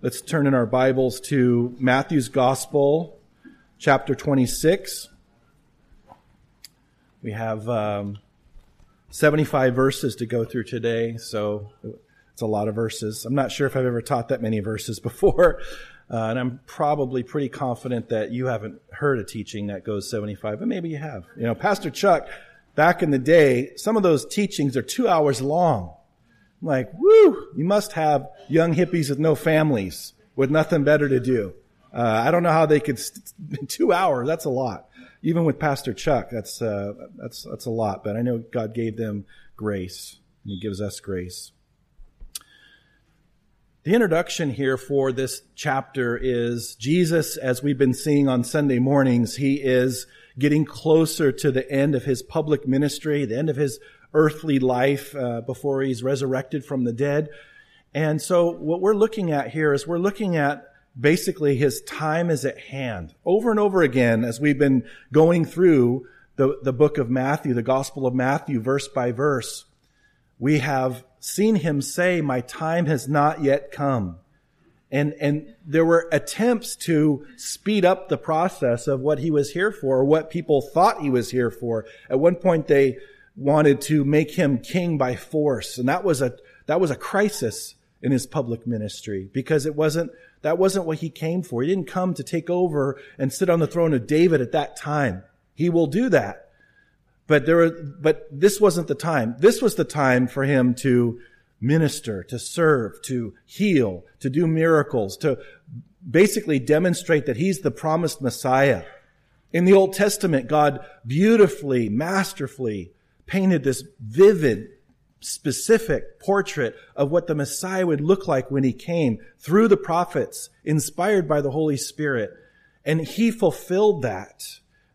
Let's turn in our Bibles to Matthew's Gospel, chapter 26. We have um, 75 verses to go through today, so it's a lot of verses. I'm not sure if I've ever taught that many verses before, uh, and I'm probably pretty confident that you haven't heard a teaching that goes 75, but maybe you have. You know, Pastor Chuck, back in the day, some of those teachings are two hours long. I'm like, woo, you must have young hippies with no families with nothing better to do. Uh, I don't know how they could, st- two hours, that's a lot. Even with Pastor Chuck, that's, uh, that's, that's a lot, but I know God gave them grace and he gives us grace. The introduction here for this chapter is Jesus, as we've been seeing on Sunday mornings, he is getting closer to the end of his public ministry, the end of his earthly life uh, before he's resurrected from the dead. And so what we're looking at here is we're looking at basically his time is at hand. Over and over again, as we've been going through the, the book of Matthew, the Gospel of Matthew, verse by verse, we have seen him say, my time has not yet come. And, and there were attempts to speed up the process of what he was here for, or what people thought he was here for. At one point, they wanted to make him king by force. And that was a, that was a crisis in his public ministry because it wasn't, that wasn't what he came for. He didn't come to take over and sit on the throne of David at that time. He will do that. But there, but this wasn't the time. This was the time for him to minister, to serve, to heal, to do miracles, to basically demonstrate that he's the promised Messiah. In the Old Testament, God beautifully, masterfully painted this vivid, specific portrait of what the Messiah would look like when he came through the prophets, inspired by the Holy Spirit. And he fulfilled that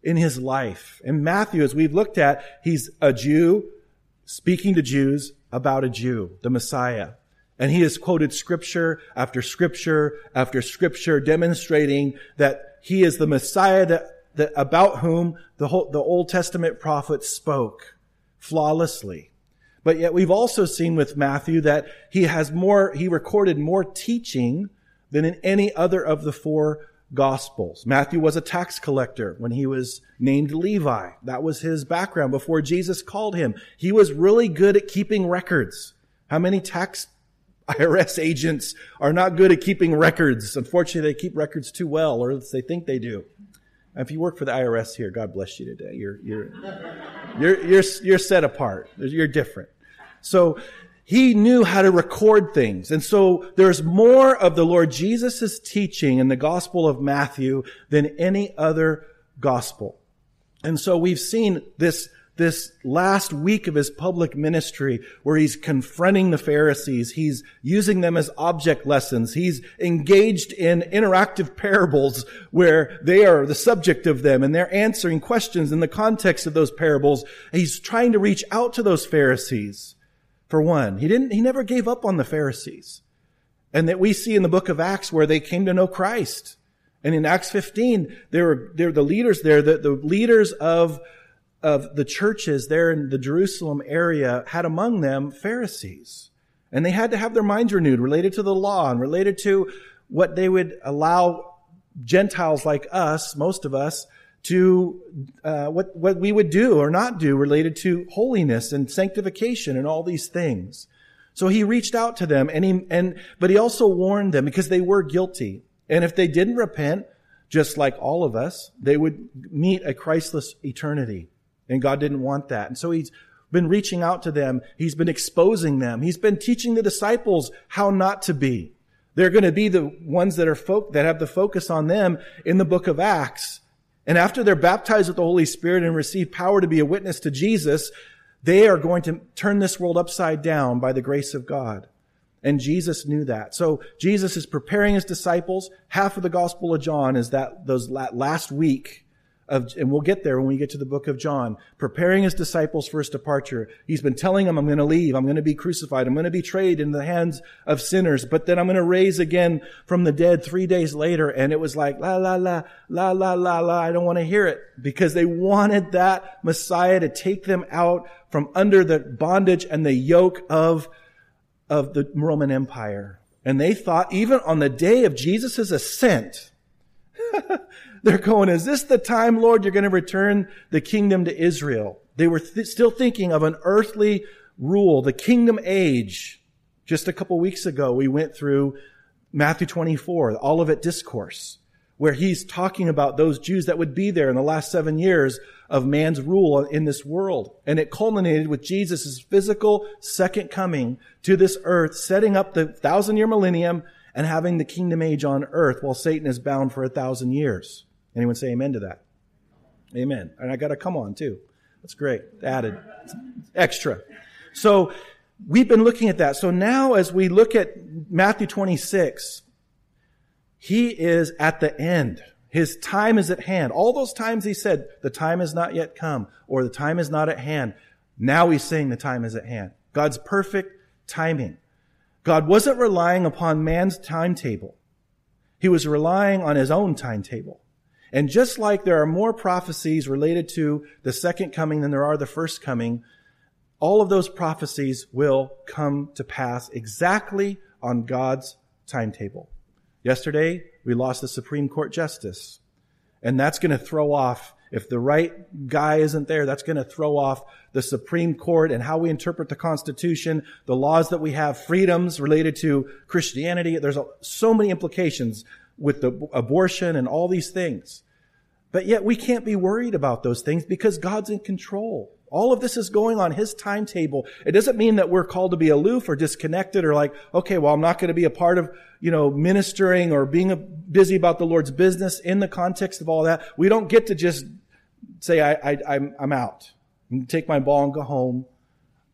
in his life. And Matthew, as we've looked at, he's a Jew speaking to Jews about a Jew, the Messiah. And he has quoted scripture after scripture after scripture demonstrating that he is the Messiah that, that about whom the, whole, the Old Testament prophets spoke flawlessly. But yet we've also seen with Matthew that he has more, he recorded more teaching than in any other of the four gospels. Matthew was a tax collector when he was named Levi. That was his background before Jesus called him. He was really good at keeping records. How many tax IRS agents are not good at keeping records? Unfortunately, they keep records too well, or they think they do. If you work for the IRS here, God bless you today. You're, you're, you're, you're, you're set apart. You're different. So he knew how to record things. And so there's more of the Lord Jesus' teaching in the Gospel of Matthew than any other gospel. And so we've seen this this last week of his public ministry where he's confronting the Pharisees. He's using them as object lessons. He's engaged in interactive parables where they are the subject of them and they're answering questions in the context of those parables. He's trying to reach out to those Pharisees. For one, he didn't, he never gave up on the Pharisees. And that we see in the book of Acts where they came to know Christ. And in Acts 15, they were, they're the leaders there, the, the leaders of of the churches there in the Jerusalem area had among them Pharisees. And they had to have their minds renewed related to the law and related to what they would allow Gentiles like us, most of us, to uh, what what we would do or not do related to holiness and sanctification and all these things. So he reached out to them and he and but he also warned them because they were guilty. And if they didn't repent, just like all of us, they would meet a Christless eternity. And God didn't want that. And so he's been reaching out to them. He's been exposing them. He's been teaching the disciples how not to be. They're going to be the ones that are folk, that have the focus on them in the book of Acts. And after they're baptized with the Holy Spirit and receive power to be a witness to Jesus, they are going to turn this world upside down by the grace of God. And Jesus knew that. So Jesus is preparing his disciples. Half of the Gospel of John is that those last week of, and we'll get there when we get to the book of John, preparing his disciples for his departure. He's been telling them, I'm going to leave. I'm going to be crucified. I'm going to be betrayed in the hands of sinners, but then I'm going to raise again from the dead three days later. And it was like, la, la, la, la, la, la, la. I don't want to hear it because they wanted that Messiah to take them out from under the bondage and the yoke of, of the Roman Empire. And they thought even on the day of Jesus' ascent, they're going, is this the time, Lord, you're going to return the kingdom to Israel? They were th- still thinking of an earthly rule, the kingdom age. Just a couple weeks ago, we went through Matthew 24, the Olivet Discourse, where he's talking about those Jews that would be there in the last seven years of man's rule in this world. And it culminated with Jesus' physical second coming to this earth, setting up the thousand year millennium and having the kingdom age on earth while Satan is bound for a thousand years. Anyone say amen to that? Amen. And I got to come on too. That's great. Added. Extra. So we've been looking at that. So now as we look at Matthew 26, he is at the end. His time is at hand. All those times he said, the time has not yet come, or the time is not at hand. Now he's saying the time is at hand. God's perfect timing. God wasn't relying upon man's timetable. He was relying on his own timetable. And just like there are more prophecies related to the second coming than there are the first coming, all of those prophecies will come to pass exactly on God's timetable. Yesterday, we lost the Supreme Court justice. And that's going to throw off, if the right guy isn't there, that's going to throw off the Supreme Court and how we interpret the Constitution, the laws that we have, freedoms related to Christianity. There's so many implications with the abortion and all these things. But yet we can't be worried about those things because God's in control. All of this is going on his timetable. It doesn't mean that we're called to be aloof or disconnected or like, okay, well, I'm not going to be a part of, you know, ministering or being a, busy about the Lord's business in the context of all that. We don't get to just say, I, I, I'm, I'm out. I'm take my ball and go home.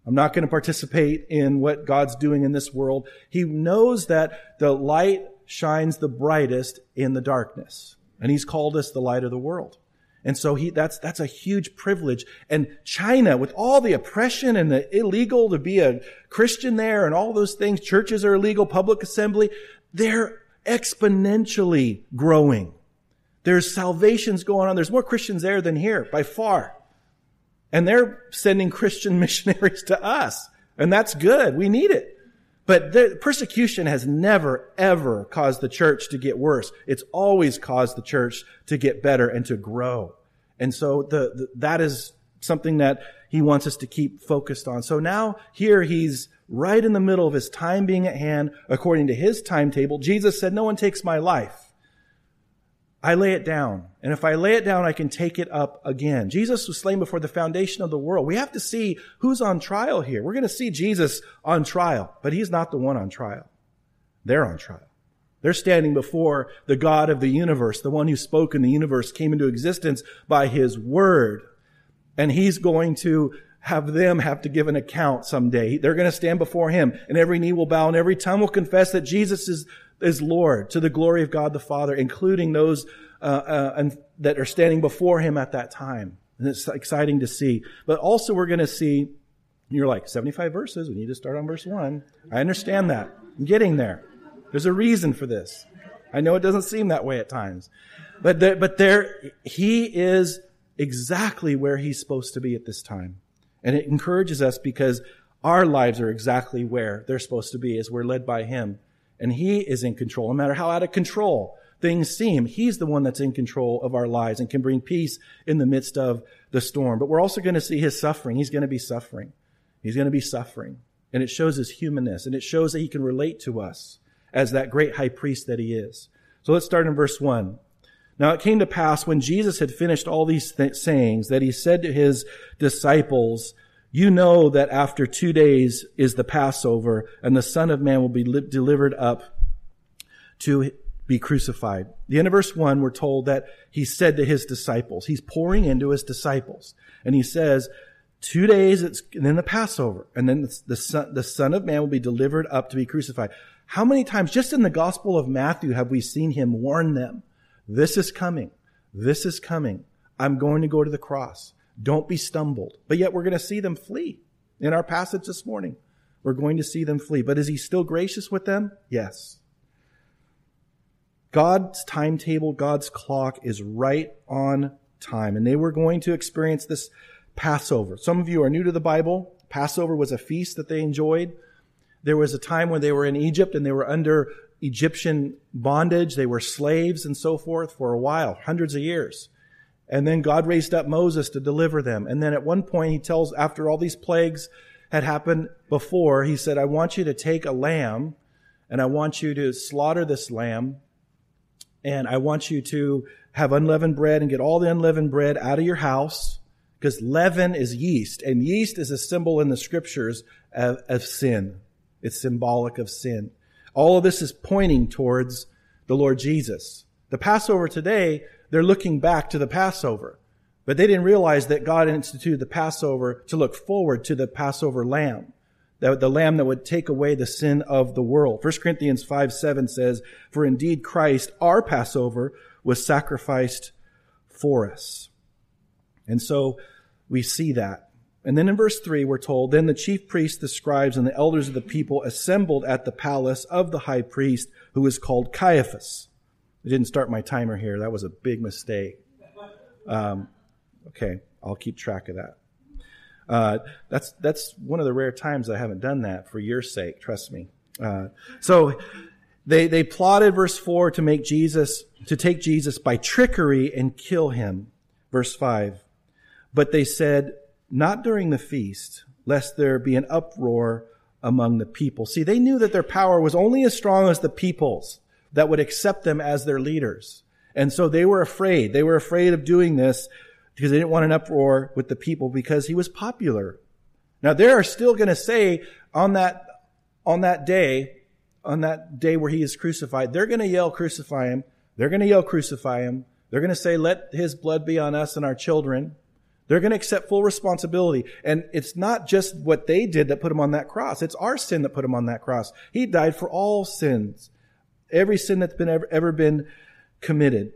I'm not going to participate in what God's doing in this world. He knows that the light shines the brightest in the darkness. And he's called us the light of the world. And so he, that's, that's a huge privilege. And China, with all the oppression and the illegal to be a Christian there and all those things, churches are illegal, public assembly, they're exponentially growing. There's salvations going on. There's more Christians there than here by far. And they're sending Christian missionaries to us. And that's good. We need it. But the persecution has never, ever caused the church to get worse. It's always caused the church to get better and to grow. And so the, the, that is something that he wants us to keep focused on. So now here he's right in the middle of his time being at hand according to his timetable. Jesus said, no one takes my life. I lay it down. And if I lay it down, I can take it up again. Jesus was slain before the foundation of the world. We have to see who's on trial here. We're going to see Jesus on trial, but he's not the one on trial. They're on trial. They're standing before the God of the universe, the one who spoke and the universe came into existence by his word. And he's going to have them have to give an account someday. They're going to stand before him and every knee will bow and every tongue will confess that Jesus is is Lord to the glory of God the Father, including those uh, uh, and, that are standing before Him at that time. And it's exciting to see. But also, we're going to see. You're like 75 verses. We need to start on verse one. I understand that. I'm getting there. There's a reason for this. I know it doesn't seem that way at times, but there, but there, He is exactly where He's supposed to be at this time, and it encourages us because our lives are exactly where they're supposed to be as we're led by Him and He is in control. No matter how out of control things seem, He's the one that's in control of our lives and can bring peace in the midst of the storm. But we're also going to see His suffering. He's going to be suffering. He's going to be suffering. And it shows His humanness and it shows that He can relate to us as that great high priest that He is. So let's start in verse 1. Now it came to pass when Jesus had finished all these th- sayings that he said to his disciples, you know that after two days is the Passover and the Son of Man will be li- delivered up to be crucified. The end of verse one, we're told that he said to his disciples, he's pouring into his disciples and he says, two days, it's, and then the Passover and then the, the son, the son of Man will be delivered up to be crucified. How many times just in the gospel of Matthew have we seen him warn them? This is coming. This is coming. I'm going to go to the cross. Don't be stumbled. But yet we're going to see them flee. In our passage this morning, we're going to see them flee. But is he still gracious with them? Yes. God's timetable, God's clock is right on time. And they were going to experience this Passover. Some of you are new to the Bible. Passover was a feast that they enjoyed. There was a time when they were in Egypt and they were under Egyptian bondage. They were slaves and so forth for a while, hundreds of years. And then God raised up Moses to deliver them. And then at one point he tells, after all these plagues had happened before, he said, I want you to take a lamb and I want you to slaughter this lamb and I want you to have unleavened bread and get all the unleavened bread out of your house because leaven is yeast and yeast is a symbol in the scriptures of, of sin. It's symbolic of sin. All of this is pointing towards the Lord Jesus. The Passover today, they're looking back to the Passover. But they didn't realize that God instituted the Passover to look forward to the Passover lamb, the lamb that would take away the sin of the world. 1 Corinthians 5 7 says, For indeed Christ, our Passover, was sacrificed for us. And so we see that. And then in verse 3, we're told, Then the chief priests, the scribes, and the elders of the people assembled at the palace of the high priest, who is called Caiaphas. I didn't start my timer here. That was a big mistake. Um, okay, I'll keep track of that. Uh, that's that's one of the rare times I haven't done that for your sake. Trust me. Uh, so they they plotted verse four to make Jesus to take Jesus by trickery and kill him. Verse five, but they said, not during the feast, lest there be an uproar among the people. See, they knew that their power was only as strong as the people's that would accept them as their leaders. And so they were afraid. They were afraid of doing this because they didn't want an uproar with the people because he was popular. Now they are still going to say on that, on that day, on that day where he is crucified, they're going to yell, crucify him. They're going to yell, crucify him. They're going to say, let his blood be on us and our children. They're going to accept full responsibility. And it's not just what they did that put him on that cross. It's our sin that put him on that cross. He died for all sins. Every sin that's been ever, ever been committed.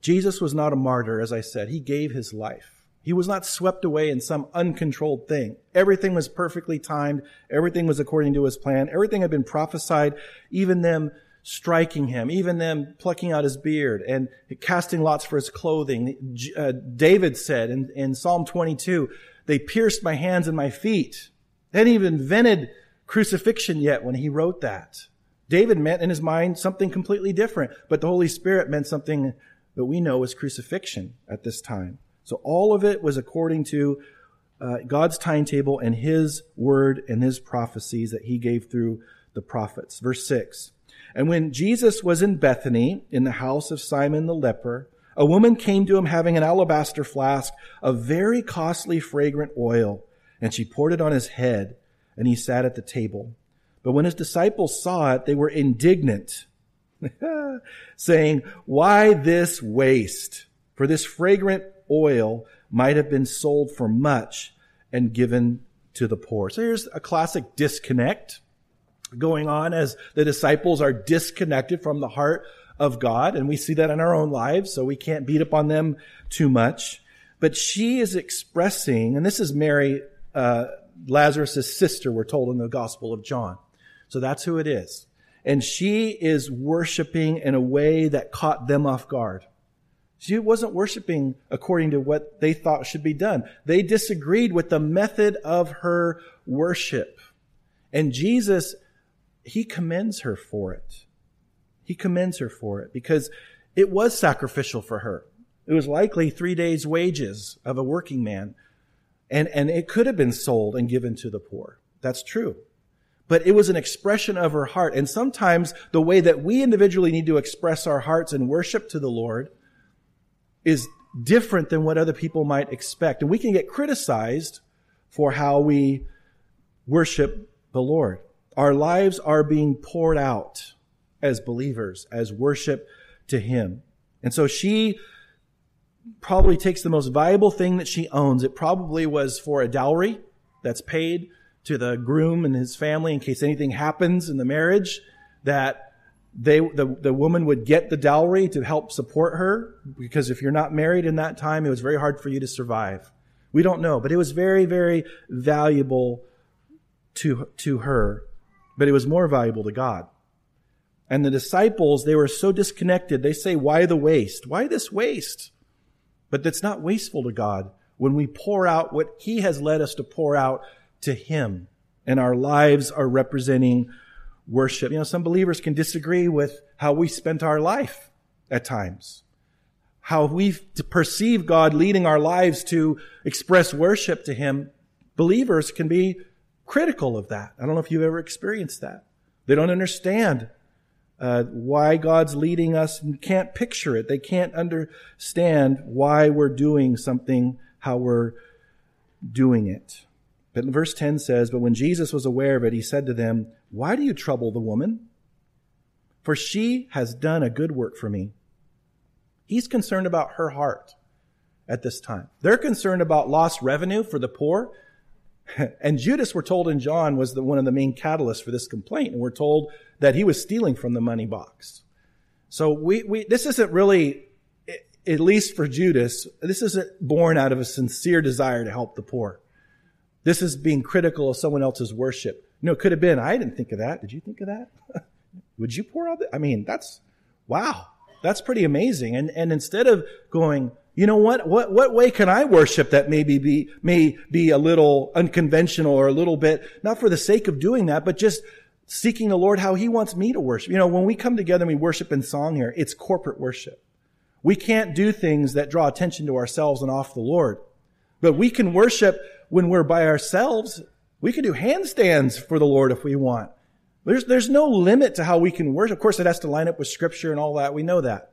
Jesus was not a martyr, as I said. He gave his life. He was not swept away in some uncontrolled thing. Everything was perfectly timed. Everything was according to his plan. Everything had been prophesied. Even them striking him, even them plucking out his beard and casting lots for his clothing. Uh, David said in, in Psalm 22, they pierced my hands and my feet. They hadn't even invented crucifixion yet when he wrote that. David meant in his mind something completely different, but the Holy Spirit meant something that we know was crucifixion at this time. So all of it was according to uh, God's timetable and His word and His prophecies that He gave through the prophets. Verse 6. And when Jesus was in Bethany, in the house of Simon the leper, a woman came to him having an alabaster flask of very costly fragrant oil, and she poured it on his head, and he sat at the table. But when his disciples saw it, they were indignant, saying, Why this waste? For this fragrant oil might have been sold for much and given to the poor. So here's a classic disconnect going on as the disciples are disconnected from the heart of God. And we see that in our own lives, so we can't beat up on them too much. But she is expressing, and this is Mary, uh, Lazarus' sister, we're told in the Gospel of John. So that's who it is. And she is worshiping in a way that caught them off guard. She wasn't worshiping according to what they thought should be done. They disagreed with the method of her worship. And Jesus he commends her for it. He commends her for it because it was sacrificial for her. It was likely three days' wages of a working man. And, and it could have been sold and given to the poor. That's true. But it was an expression of her heart. And sometimes the way that we individually need to express our hearts in worship to the Lord is different than what other people might expect. And we can get criticized for how we worship the Lord. Our lives are being poured out as believers, as worship to Him. And so she probably takes the most valuable thing that she owns. It probably was for a dowry that's paid to the groom and his family in case anything happens in the marriage that they the, the woman would get the dowry to help support her because if you're not married in that time it was very hard for you to survive we don't know but it was very very valuable to to her but it was more valuable to God. And the disciples, they were so disconnected. They say, why the waste? Why this waste? But that's not wasteful to God when we pour out what He has led us to pour out to Him and our lives are representing worship. You know, some believers can disagree with how we spent our life at times. How we perceive God leading our lives to express worship to Him. Believers can be critical of that. I don't know if you've ever experienced that. They don't understand uh, why God's leading us and can't picture it. They can't understand why we're doing something, how we're doing it. But verse 10 says, But when Jesus was aware of it, he said to them, Why do you trouble the woman? For she has done a good work for me. He's concerned about her heart at this time. They're concerned about lost revenue for the poor. And Judas, we're told in John, was the, one of the main catalysts for this complaint. And we're told that he was stealing from the money box. So we, we, this isn't really, at least for Judas, this isn't born out of a sincere desire to help the poor. This is being critical of someone else's worship. No, it could have been, I didn't think of that. Did you think of that? Would you pour out that? I mean, that's, wow. That's pretty amazing. And, and instead of going, you know what? What, what way can I worship that maybe be, may be a little unconventional or a little bit, not for the sake of doing that, but just seeking the Lord how He wants me to worship. You know, when we come together and we worship in song here, it's corporate worship. We can't do things that draw attention to ourselves and off the Lord. But we can worship when we're by ourselves. We can do handstands for the Lord if we want. There's, there's no limit to how we can worship. Of course, it has to line up with scripture and all that. We know that.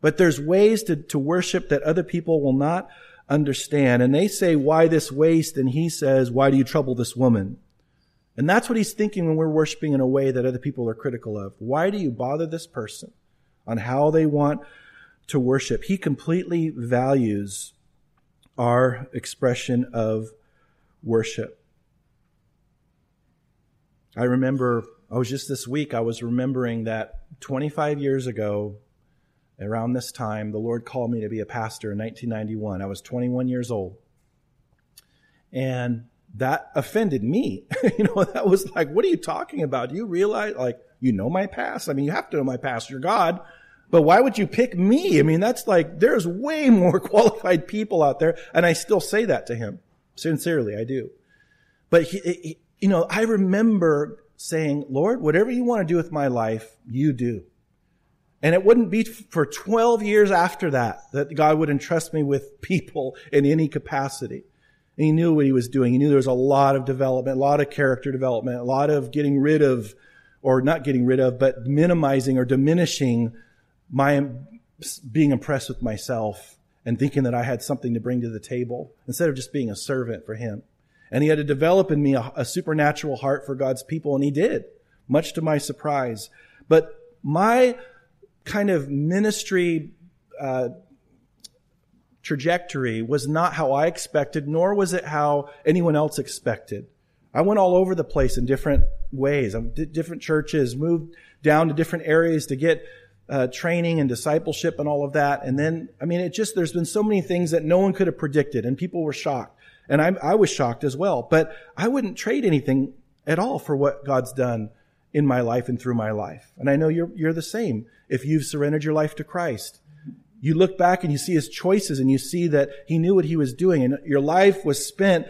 But there's ways to, to worship that other people will not understand. And they say, why this waste? And he says, why do you trouble this woman? And that's what he's thinking when we're worshiping in a way that other people are critical of. Why do you bother this person on how they want to worship? He completely values our expression of worship. I remember, I was just this week, I was remembering that 25 years ago, around this time, the Lord called me to be a pastor in 1991. I was 21 years old. And that offended me. you know, that was like, what are you talking about? Do you realize, like, you know my past? I mean, you have to know my past. You're God. But why would you pick me? I mean, that's like, there's way more qualified people out there. And I still say that to him. Sincerely, I do. But he, he, you know, I remember saying, Lord, whatever you want to do with my life, you do. And it wouldn't be for 12 years after that that God would entrust me with people in any capacity. And he knew what he was doing. He knew there was a lot of development, a lot of character development, a lot of getting rid of, or not getting rid of, but minimizing or diminishing my being impressed with myself and thinking that I had something to bring to the table instead of just being a servant for him. And he had to develop in me a, a supernatural heart for God's people, and he did, much to my surprise. But my kind of ministry uh, trajectory was not how I expected, nor was it how anyone else expected. I went all over the place in different ways. I different churches, moved down to different areas to get uh, training and discipleship and all of that. And then, I mean, it just, there's been so many things that no one could have predicted and people were shocked. And I, I was shocked as well. But I wouldn't trade anything at all for what God's done in my life and through my life. And I know you're, you're the same if you've surrendered your life to Christ. You look back and you see his choices and you see that he knew what he was doing and your life was spent,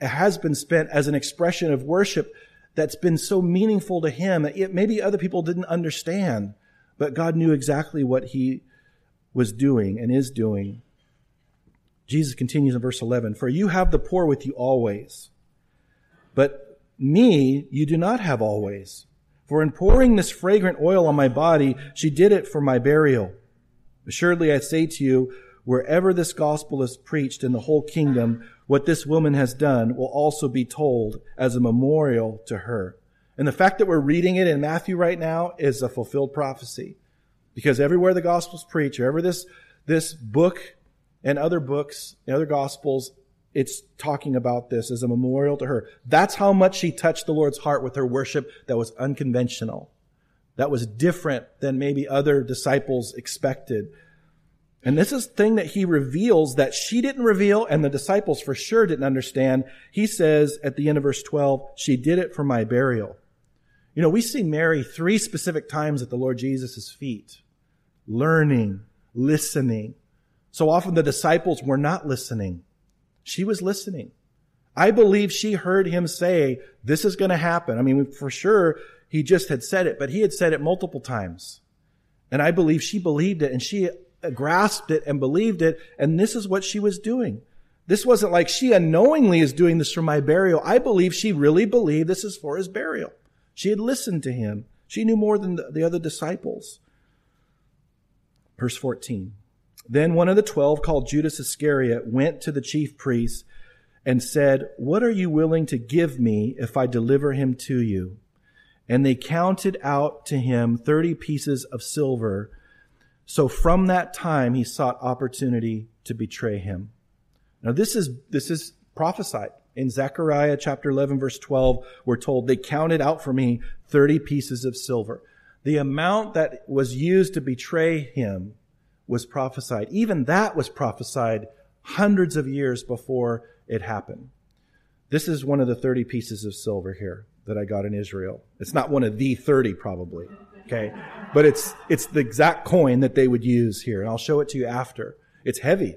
has been spent as an expression of worship that's been so meaningful to him that maybe other people didn't understand, but God knew exactly what he was doing and is doing. Jesus continues in verse 11, For you have the poor with you always, but me you do not have always. For in pouring this fragrant oil on my body, she did it for my burial. Assuredly I say to you, wherever this gospel is preached in the whole kingdom, what this woman has done will also be told as a memorial to her. And the fact that we're reading it in Matthew right now is a fulfilled prophecy. Because everywhere the gospel's preached, wherever this, this book and other books and other gospels, it's talking about this as a memorial to her. That's how much she touched the Lord's heart with her worship that was unconventional. That was different than maybe other disciples expected. And this is the thing that he reveals that she didn't reveal and the disciples for sure didn't understand. He says at the end of verse 12, she did it for my burial. You know, we see Mary three specific times at the Lord Jesus' feet, learning, listening, so often the disciples were not listening. She was listening. I believe she heard him say, this is going to happen. I mean, for sure, he just had said it, but he had said it multiple times. And I believe she believed it and she uh, grasped it and believed it. And this is what she was doing. This wasn't like she unknowingly is doing this for my burial. I believe she really believed this is for his burial. She had listened to him. She knew more than the other disciples. Verse 14. Then one of the twelve, called Judas Iscariot, went to the chief priests and said, What are you willing to give me if I deliver him to you? And they counted out to him thirty pieces of silver. So from that time he sought opportunity to betray him. Now this is, this is prophesied. In Zechariah chapter 11 verse 12, we're told they counted out for me 30 pieces of silver. The amount that was used to betray him was prophesied. Even that was prophesied hundreds of years before it happened. This is one of the 30 pieces of silver here that I got in Israel. It's not one of the 30 probably. Okay. But it's, it's the exact coin that they would use here. And I'll show it to you after. It's heavy.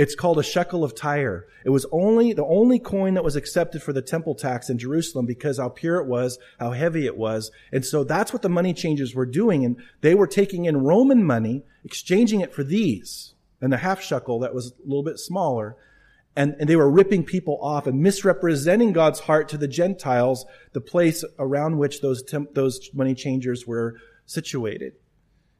It's called a shekel of Tyre. It was only the only coin that was accepted for the temple tax in Jerusalem because how pure it was, how heavy it was. And so that's what the money changers were doing. And they were taking in Roman money, exchanging it for these and the half shekel that was a little bit smaller. And, and they were ripping people off and misrepresenting God's heart to the Gentiles, the place around which those, temp, those money changers were situated.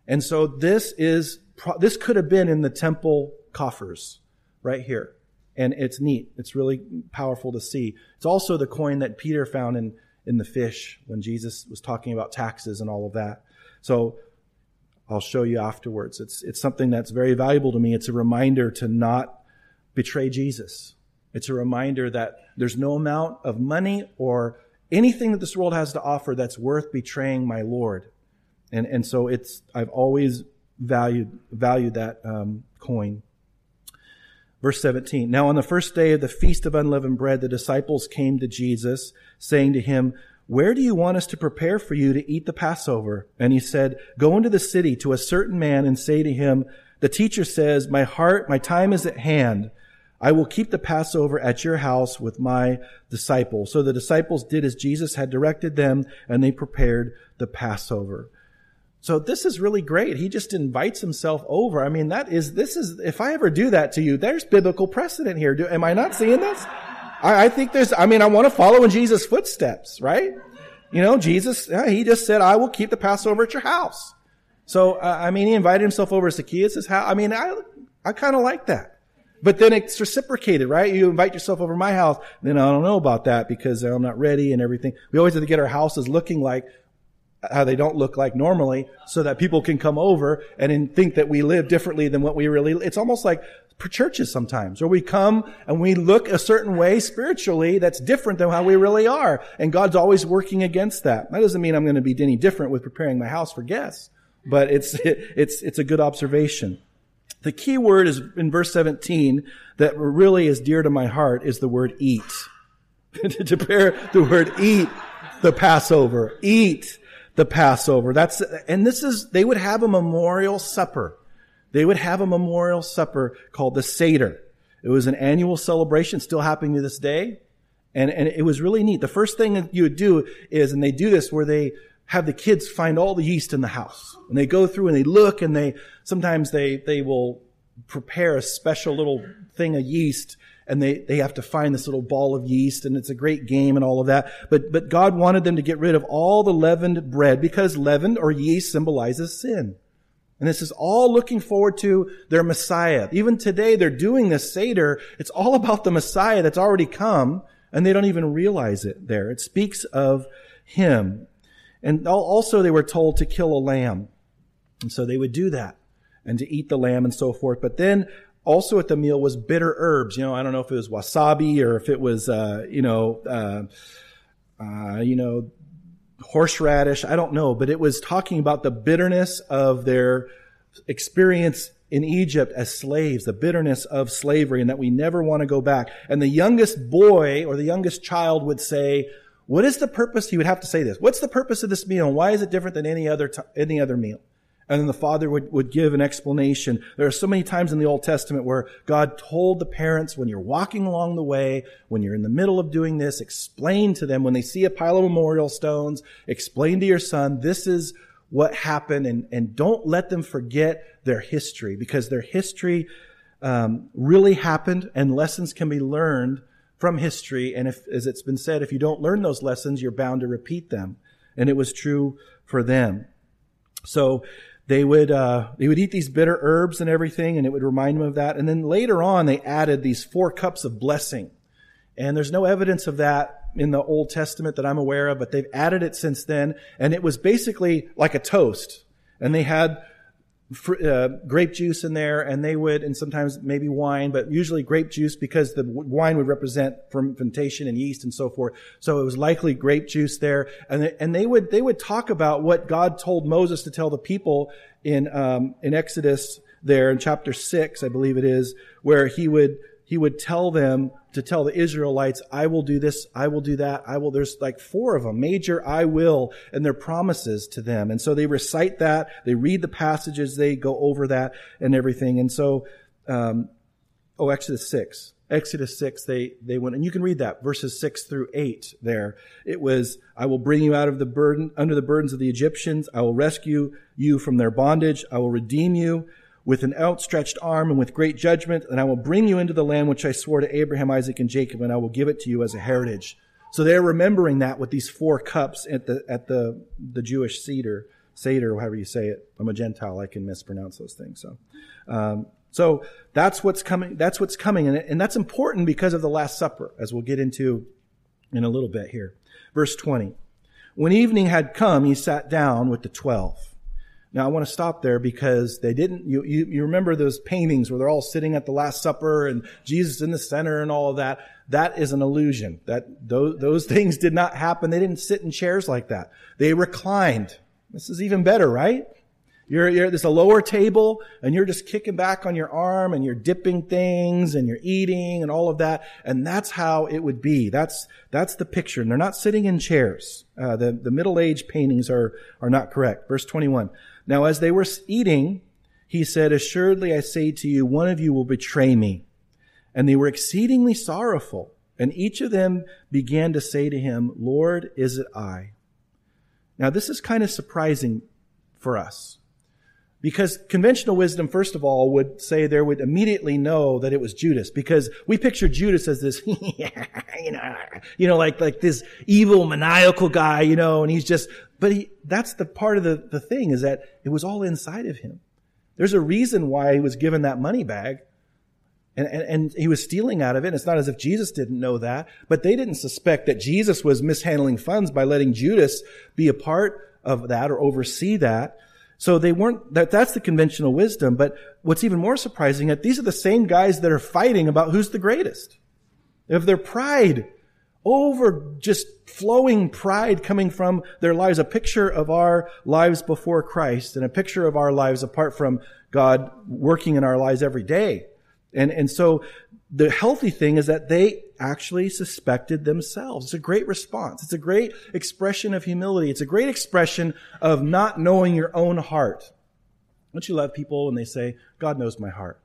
And so this is, this could have been in the temple coffers right here. And it's neat. It's really powerful to see. It's also the coin that Peter found in, in the fish when Jesus was talking about taxes and all of that. So I'll show you afterwards. It's, it's something that's very valuable to me. It's a reminder to not betray Jesus. It's a reminder that there's no amount of money or anything that this world has to offer that's worth betraying my Lord. And, and so it's, I've always valued, valued that um, coin. Verse 17. Now on the first day of the feast of unleavened bread, the disciples came to Jesus saying to him, where do you want us to prepare for you to eat the Passover? And he said, go into the city to a certain man and say to him, the teacher says, my heart, my time is at hand. I will keep the Passover at your house with my disciples. So the disciples did as Jesus had directed them and they prepared the Passover. So this is really great. He just invites himself over. I mean, that is, this is, if I ever do that to you, there's biblical precedent here. Do, am I not seeing this? I, I think there's, I mean, I want to follow in Jesus' footsteps, right? You know, Jesus, he just said, I will keep the Passover at your house. So, uh, I mean, he invited himself over to Zacchaeus' house. I mean, I, I kind of like that. But then it's reciprocated, right? You invite yourself over my house. Then I don't know about that because I'm not ready and everything. We always have to get our houses looking like how they don't look like normally so that people can come over and think that we live differently than what we really, it's almost like churches sometimes, where we come and we look a certain way spiritually that's different than how we really are. And God's always working against that. That doesn't mean I'm going to be any different with preparing my house for guests, but it's, it's, it's a good observation. The key word is in verse 17 that really is dear to my heart is the word eat. to prepare the word eat the Passover. Eat the Passover. That's, and this is, they would have a memorial supper. They would have a memorial supper called the Seder. It was an annual celebration, still happening to this day. And, and it was really neat. The first thing that you would do is, and they do this where they have the kids find all the yeast in the house. And they go through and they look and they, sometimes they, they will prepare a special little thing of yeast and they, they have to find this little ball of yeast and it's a great game and all of that. But, but God wanted them to get rid of all the leavened bread because leavened or yeast symbolizes sin. And this is all looking forward to their Messiah. Even today they're doing this Seder. It's all about the Messiah that's already come and they don't even realize it there. It speaks of Him. And also they were told to kill a lamb. And so they would do that and to eat the lamb and so forth. But then also at the meal was bitter herbs. You know, I don't know if it was wasabi or if it was, uh, you know, uh, uh, you know, horseradish. I don't know, but it was talking about the bitterness of their experience in Egypt as slaves, the bitterness of slavery, and that we never want to go back. And the youngest boy or the youngest child would say, "What is the purpose?" He would have to say this. What's the purpose of this meal? And why is it different than any other t- any other meal? And then the father would, would give an explanation. There are so many times in the Old Testament where God told the parents when you're walking along the way, when you're in the middle of doing this, explain to them when they see a pile of memorial stones, explain to your son, this is what happened and, and don't let them forget their history because their history um, really happened and lessons can be learned from history. And if, as it's been said, if you don't learn those lessons, you're bound to repeat them. And it was true for them. So they would uh, they would eat these bitter herbs and everything, and it would remind them of that. And then later on, they added these four cups of blessing, and there's no evidence of that in the Old Testament that I'm aware of, but they've added it since then, and it was basically like a toast. And they had uh, grape juice in there, and they would, and sometimes maybe wine, but usually grape juice because the wine would represent fermentation and yeast and so forth. So it was likely grape juice there, and they, and they would they would talk about what God told Moses to tell the people in um, in Exodus there in chapter six, I believe it is, where he would he would tell them to tell the Israelites, I will do this, I will do that, I will. There's like four of them, major I will, and their promises to them. And so they recite that, they read the passages, they go over that and everything. And so, um, oh, Exodus 6. Exodus 6, they, they went, and you can read that, verses 6 through 8 there. It was, I will bring you out of the burden, under the burdens of the Egyptians. I will rescue you from their bondage. I will redeem you with an outstretched arm and with great judgment, and I will bring you into the land which I swore to Abraham, Isaac, and Jacob, and I will give it to you as a heritage. So they're remembering that with these four cups at the at the the Jewish Seder, Seder, however you say it. I'm a Gentile; I can mispronounce those things. So, um, so that's what's coming. That's what's coming, and, and that's important because of the Last Supper, as we'll get into in a little bit here. Verse 20. When evening had come, he sat down with the twelve. Now I want to stop there because they didn't, you, you, you, remember those paintings where they're all sitting at the Last Supper and Jesus in the center and all of that. That is an illusion. That, those, those things did not happen. They didn't sit in chairs like that. They reclined. This is even better, right? You're, you're, there's a lower table and you're just kicking back on your arm and you're dipping things and you're eating and all of that. And that's how it would be. That's, that's the picture. And they're not sitting in chairs. Uh, the, the middle age paintings are, are not correct. Verse 21. Now, as they were eating, he said, Assuredly I say to you, one of you will betray me. And they were exceedingly sorrowful. And each of them began to say to him, Lord, is it I? Now, this is kind of surprising for us. Because conventional wisdom, first of all, would say there would immediately know that it was Judas, because we picture Judas as this, you know, you know, like, like this evil, maniacal guy, you know, and he's just, but he, that's the part of the, the thing is that it was all inside of him. There's a reason why he was given that money bag. And, and, and, he was stealing out of it. It's not as if Jesus didn't know that, but they didn't suspect that Jesus was mishandling funds by letting Judas be a part of that or oversee that. So they weren't, that, that's the conventional wisdom. But what's even more surprising that these are the same guys that are fighting about who's the greatest. If their pride over just flowing pride coming from their lives, a picture of our lives before Christ and a picture of our lives apart from God working in our lives every day. And, and so the healthy thing is that they actually suspected themselves. It's a great response. It's a great expression of humility. It's a great expression of not knowing your own heart. Don't you love people when they say, God knows my heart?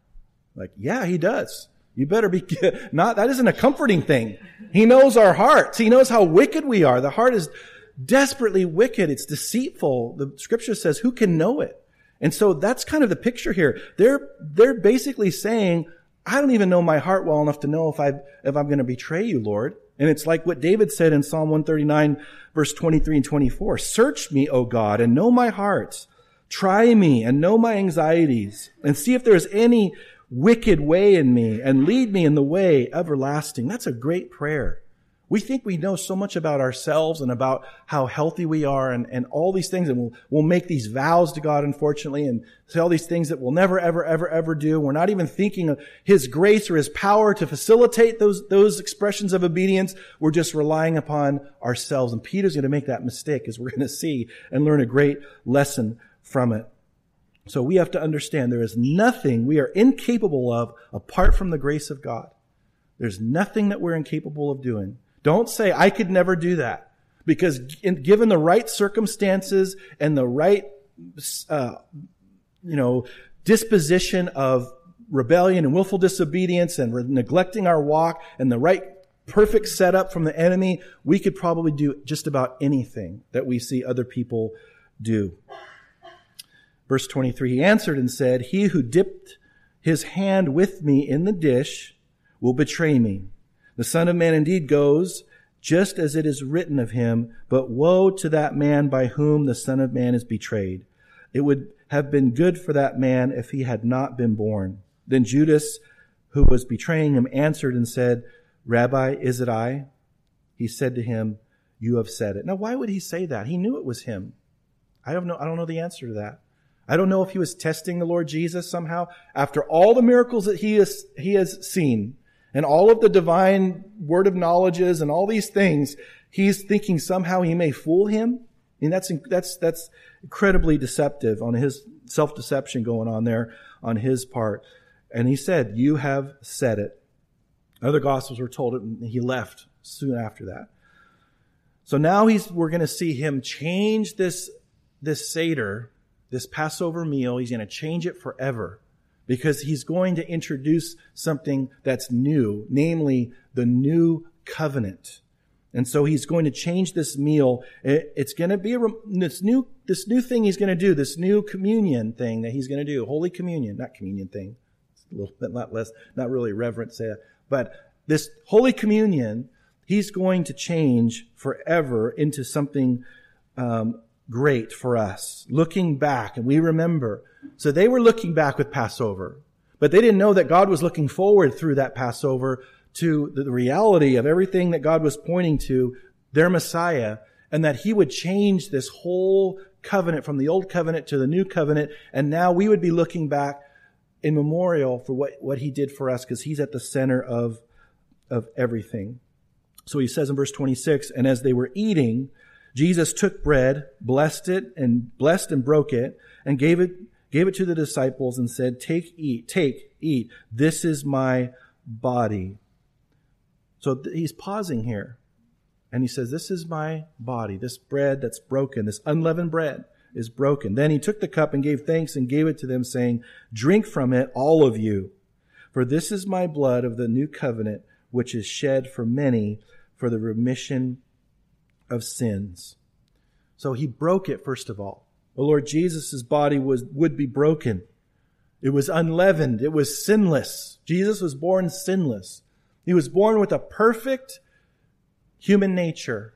Like, yeah, he does. You better be not, that isn't a comforting thing. He knows our hearts. He knows how wicked we are. The heart is desperately wicked. It's deceitful. The scripture says, who can know it? And so that's kind of the picture here. They're, they're basically saying, I don't even know my heart well enough to know if I if I'm going to betray you, Lord. And it's like what David said in Psalm 139 verse 23 and 24. Search me, O God, and know my heart. Try me and know my anxieties and see if there is any wicked way in me and lead me in the way everlasting. That's a great prayer. We think we know so much about ourselves and about how healthy we are and, and all these things. And we'll, we'll make these vows to God, unfortunately, and say all these things that we'll never, ever, ever, ever do. We're not even thinking of His grace or His power to facilitate those, those expressions of obedience. We're just relying upon ourselves. And Peter's going to make that mistake as we're going to see and learn a great lesson from it. So we have to understand there is nothing we are incapable of apart from the grace of God. There's nothing that we're incapable of doing. Don't say, I could never do that. Because given the right circumstances and the right uh, you know, disposition of rebellion and willful disobedience and neglecting our walk and the right perfect setup from the enemy, we could probably do just about anything that we see other people do. Verse 23, he answered and said, He who dipped his hand with me in the dish will betray me. The Son of Man indeed goes just as it is written of him, but woe to that man by whom the Son of Man is betrayed. It would have been good for that man if he had not been born. Then Judas, who was betraying him, answered and said, Rabbi, is it I? He said to him, You have said it. Now, why would he say that? He knew it was him. I don't know, I don't know the answer to that. I don't know if he was testing the Lord Jesus somehow. After all the miracles that he has, he has seen, and all of the divine word of knowledges and all these things, he's thinking somehow he may fool him. Mean, that's, that's, that's incredibly deceptive on his self-deception going on there on his part. And he said, you have said it. Other gospels were told it and he left soon after that. So now he's, we're going to see him change this, this Seder, this Passover meal. He's going to change it forever because he's going to introduce something that's new, namely the new covenant. And so he's going to change this meal. It's going to be a, this new, this new thing he's going to do, this new communion thing that he's going to do, Holy Communion, not communion thing. It's a little bit not less, not really reverent say that, but this Holy Communion, he's going to change forever into something um, great for us. Looking back, and we remember so they were looking back with Passover, but they didn't know that God was looking forward through that Passover to the reality of everything that God was pointing to, their Messiah, and that he would change this whole covenant from the old covenant to the new covenant. And now we would be looking back in memorial for what, what he did for us because he's at the center of, of everything. So he says in verse 26, and as they were eating, Jesus took bread, blessed it, and blessed and broke it, and gave it gave it to the disciples and said, Take, eat, take, eat. This is my body. So th- he's pausing here. And he says, This is my body. This bread that's broken, this unleavened bread is broken. Then he took the cup and gave thanks and gave it to them, saying, Drink from it, all of you. For this is my blood of the new covenant, which is shed for many for the remission of sins. So he broke it, first of all. The Lord Jesus' body was, would be broken. It was unleavened. It was sinless. Jesus was born sinless. He was born with a perfect human nature.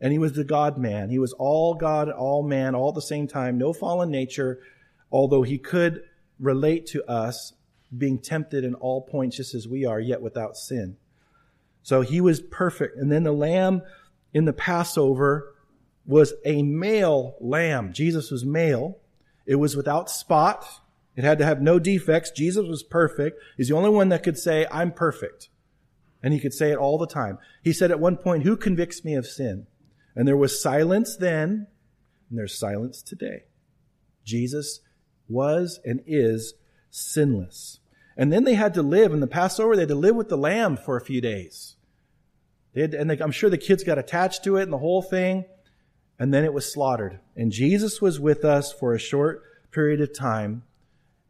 And he was the God man. He was all God, all man, all at the same time. No fallen nature, although he could relate to us being tempted in all points just as we are, yet without sin. So he was perfect. And then the lamb in the Passover was a male lamb. Jesus was male. It was without spot. It had to have no defects. Jesus was perfect. He's the only one that could say, I'm perfect. And he could say it all the time. He said at one point, who convicts me of sin? And there was silence then, and there's silence today. Jesus was and is sinless. And then they had to live in the Passover, they had to live with the lamb for a few days. They had, and they, I'm sure the kids got attached to it and the whole thing and then it was slaughtered. And Jesus was with us for a short period of time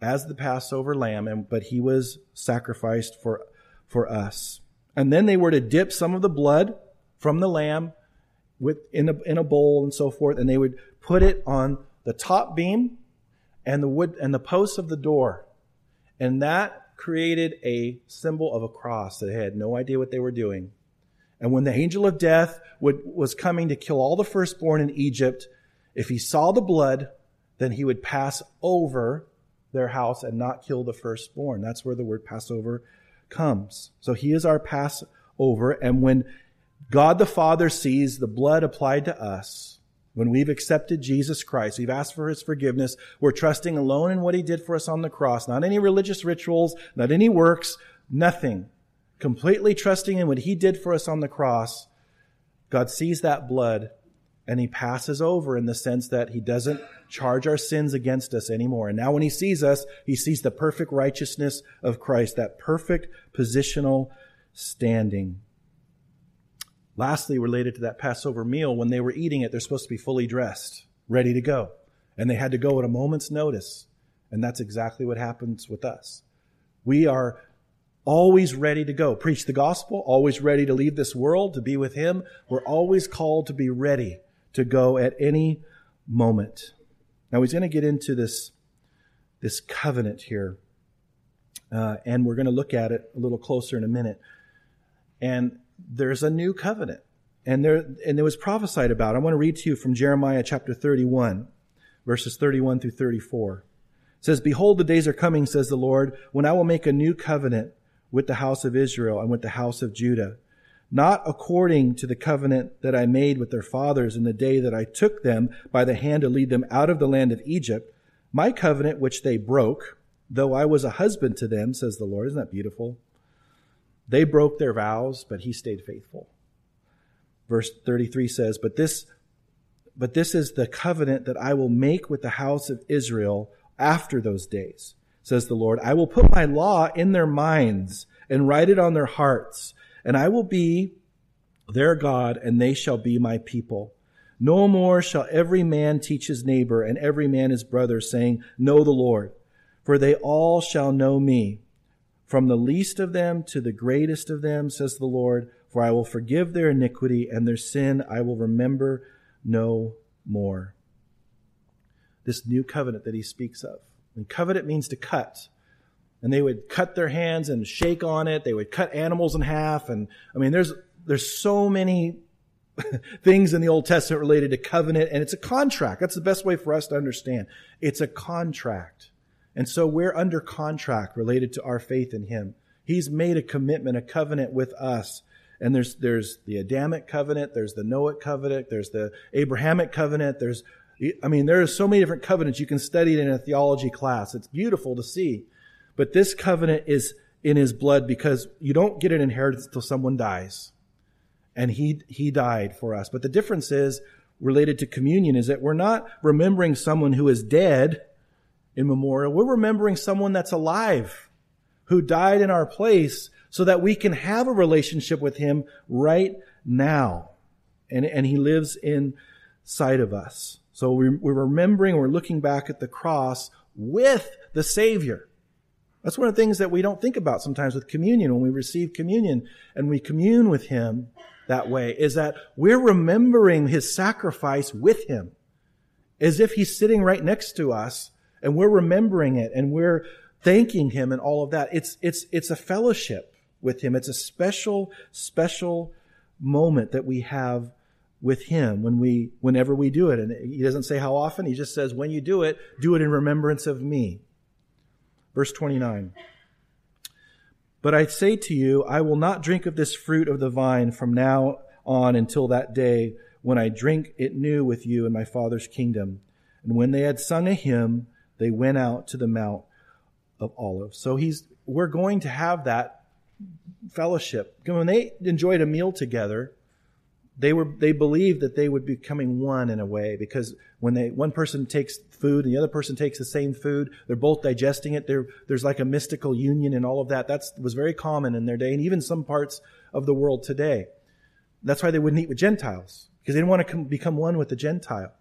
as the Passover lamb, and, but he was sacrificed for, for us. And then they were to dip some of the blood from the lamb with, in, a, in a bowl and so forth, and they would put it on the top beam and the wood and the posts of the door. And that created a symbol of a cross. That they had no idea what they were doing. And when the angel of death would, was coming to kill all the firstborn in Egypt, if he saw the blood, then he would pass over their house and not kill the firstborn. That's where the word Passover comes. So he is our Passover. And when God the Father sees the blood applied to us, when we've accepted Jesus Christ, we've asked for his forgiveness, we're trusting alone in what he did for us on the cross, not any religious rituals, not any works, nothing completely trusting in what he did for us on the cross, God sees that blood and he passes over in the sense that he doesn't charge our sins against us anymore. And now when he sees us, he sees the perfect righteousness of Christ, that perfect positional standing. Lastly, related to that Passover meal, when they were eating it, they're supposed to be fully dressed, ready to go. And they had to go at a moment's notice. And that's exactly what happens with us. We are always ready to go. Preach the gospel, always ready to leave this world to be with Him. We're always called to be ready to go at any moment. Now he's going to get into this, this covenant here. Uh, and we're going to look at it a little closer in a minute. And there's a new covenant. And there, and it was prophesied about. I want to read to you from Jeremiah chapter 31, verses 31 through 34. It says, Behold, the days are coming, says the Lord, when I will make a new covenant with the house of Israel and with the house of Judah, not according to the covenant that I made with their fathers in the day that I took them by the hand to lead them out of the land of Egypt, my covenant which they broke, though I was a husband to them, says the Lord. Isn't that beautiful? They broke their vows, but he stayed faithful. Verse 33 says, But this but this is the covenant that I will make with the house of Israel after those days, says the Lord. I will put my law in their minds and write it on their hearts, and I will be their God, and they shall be my people. No more shall every man teach his neighbor and every man his brother, saying, Know the Lord. For they all shall know me, from the least of them to the greatest of them, says the Lord. For I will forgive their iniquity and their sin I will remember no more. This new covenant that he speaks of. And covenant means to cut. And they would cut their hands and shake on it. They would cut animals in half. And I mean, there's, there's so many things in the Old Testament related to covenant, and it's a contract. That's the best way for us to understand. It's a contract. And so we're under contract related to our faith in Him. He's made a commitment, a covenant with us. And there's, there's the Adamic covenant, there's the Noahic covenant, there's the Abrahamic covenant, there's, I mean, there are so many different covenants. You can study it in a theology class. It's beautiful to see. But this covenant is in his blood because you don't get an inheritance until someone dies. And he, he died for us. But the difference is related to communion is that we're not remembering someone who is dead in memorial. We're remembering someone that's alive who died in our place so that we can have a relationship with him right now. And, and he lives inside of us. So we, we're remembering, we're looking back at the cross with the Savior. That's one of the things that we don't think about sometimes with communion. When we receive communion and we commune with Him that way, is that we're remembering His sacrifice with Him as if He's sitting right next to us and we're remembering it and we're thanking him and all of that. It's, it's, it's a fellowship with him. It's a special, special moment that we have with him when we, whenever we do it. And he doesn't say how often. He just says, when you do it, do it in remembrance of me. Verse 29. But I say to you, I will not drink of this fruit of the vine from now on until that day when I drink it new with you in my Father's kingdom. And when they had sung a hymn, they went out to the Mount of Olives. So he's, we're going to have that fellowship. When they enjoyed a meal together, they were, they believed that they would be becoming one in a way because when they, one person takes food and the other person takes the same food, they're both digesting it. There, there's like a mystical union and all of that. That was very common in their day and even some parts of the world today. That's why they wouldn't eat with Gentiles because they didn't want to come, become one with the Gentile.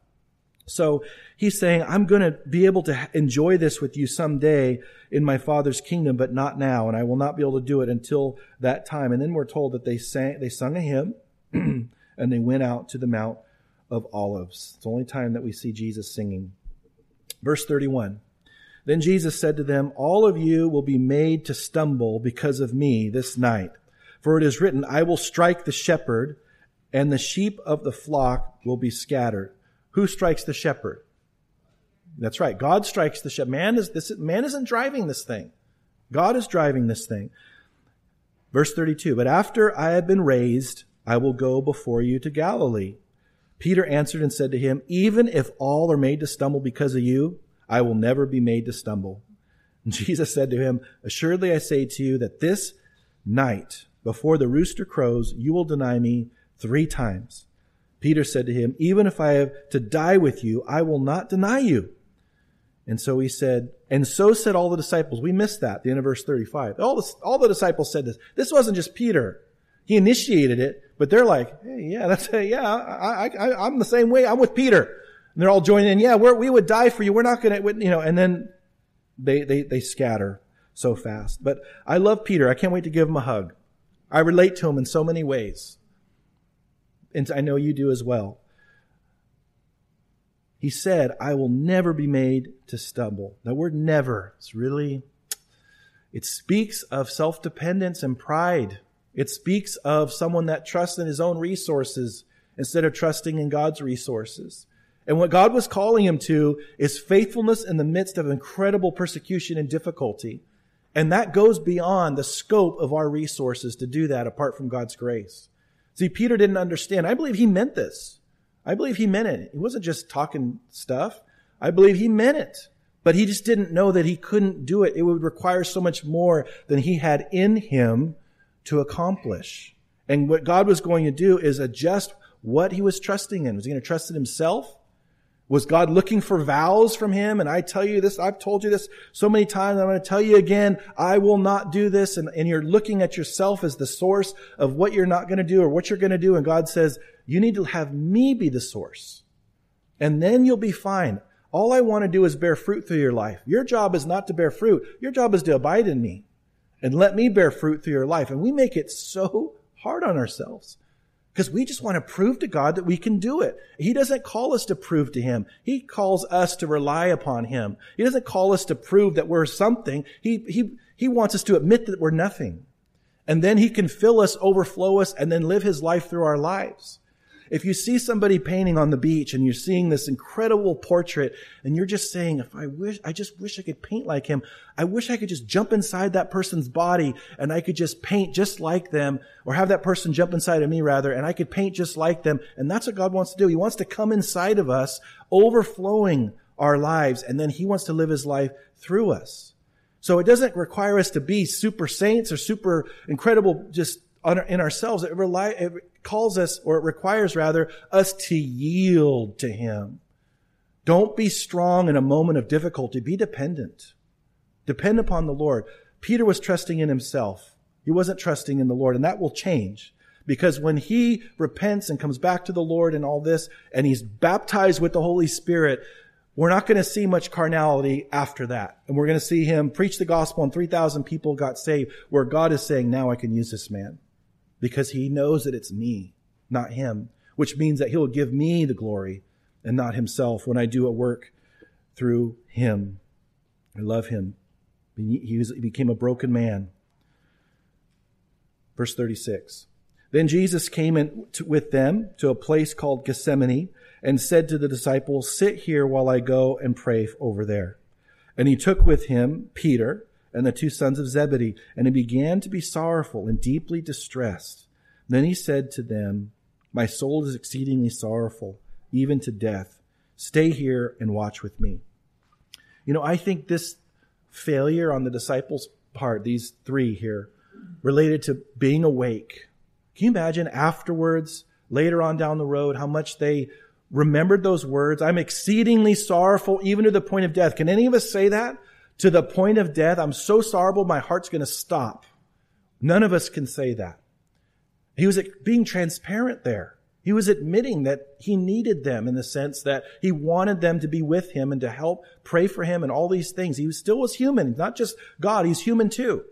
So he's saying, I'm going to be able to enjoy this with you someday in my father's kingdom, but not now. And I will not be able to do it until that time. And then we're told that they sang, they sung a hymn and they went out to the Mount of Olives. It's the only time that we see Jesus singing. Verse 31. Then Jesus said to them, All of you will be made to stumble because of me this night. For it is written, I will strike the shepherd, and the sheep of the flock will be scattered. Who strikes the shepherd? That's right. God strikes the shepherd. Man is this, man isn't driving this thing. God is driving this thing. Verse 32. But after I have been raised, I will go before you to Galilee. Peter answered and said to him, Even if all are made to stumble because of you, I will never be made to stumble. And Jesus said to him, Assuredly I say to you that this night, before the rooster crows, you will deny me three times. Peter said to him, Even if I have to die with you, I will not deny you. And so he said, and so said all the disciples. We missed that, the end of verse 35. All the, all the disciples said this. This wasn't just Peter. He initiated it, but they're like, hey, yeah, that's, yeah, I, I, I'm the same way. I'm with Peter. And they're all joining in. Yeah, we we would die for you. We're not going to, you know, and then They, they, they scatter so fast. But I love Peter. I can't wait to give him a hug. I relate to him in so many ways. And I know you do as well. He said, I will never be made to stumble. The word never is really, it speaks of self dependence and pride. It speaks of someone that trusts in his own resources instead of trusting in God's resources. And what God was calling him to is faithfulness in the midst of incredible persecution and difficulty. And that goes beyond the scope of our resources to do that apart from God's grace. See, Peter didn't understand. I believe he meant this. I believe he meant it. He wasn't just talking stuff. I believe he meant it. But he just didn't know that he couldn't do it. It would require so much more than he had in him to accomplish. And what God was going to do is adjust what he was trusting in. Was he going to trust in himself? Was God looking for vows from him? And I tell you this, I've told you this so many times, I'm going to tell you again, I will not do this. And, and you're looking at yourself as the source of what you're not going to do or what you're going to do. And God says, you need to have me be the source. And then you'll be fine. All I want to do is bear fruit through your life. Your job is not to bear fruit. Your job is to abide in me and let me bear fruit through your life. And we make it so hard on ourselves because we just want to prove to God that we can do it. He doesn't call us to prove to Him. He calls us to rely upon Him. He doesn't call us to prove that we're something. He, he, he wants us to admit that we're nothing. And then He can fill us, overflow us, and then live His life through our lives. If you see somebody painting on the beach and you're seeing this incredible portrait and you're just saying, if I wish, I just wish I could paint like him. I wish I could just jump inside that person's body and I could just paint just like them or have that person jump inside of me rather and I could paint just like them. And that's what God wants to do. He wants to come inside of us, overflowing our lives and then he wants to live his life through us. So it doesn't require us to be super saints or super incredible just in ourselves. It, rely, it calls us, or it requires rather, us to yield to Him. Don't be strong in a moment of difficulty. Be dependent. Depend upon the Lord. Peter was trusting in himself. He wasn't trusting in the Lord, and that will change. Because when he repents and comes back to the Lord and all this, and he's baptized with the Holy Spirit, we're not going to see much carnality after that. And we're going to see him preach the gospel and 3,000 people got saved where God is saying, now I can use this man because he knows that it's me, not him, which means that he'll give me the glory and not himself when I do a work through him. I love him. He, became a broken man. Verse 36. Then Jesus came in to, with them to a place called Gethsemane and said to the disciples, Sit here while I go and pray over there. And he took with him Peter and the two sons of Zebedee, and he began to be sorrowful and deeply distressed. Then he said to them, My soul is exceedingly sorrowful, even to death. Stay here and watch with me. You know, I think this failure on the disciples' part, these three here, related to being awake. Can you imagine afterwards, later on down the road, how much they remembered those words? I'm exceedingly sorrowful, even to the point of death. Can any of us say that? To the point of death. I'm so sorrowful, my heart's going to stop. None of us can say that. He was being transparent there. He was admitting that he needed them in the sense that he wanted them to be with him and to help pray for him and all these things. He still was human, not just God. He's human too.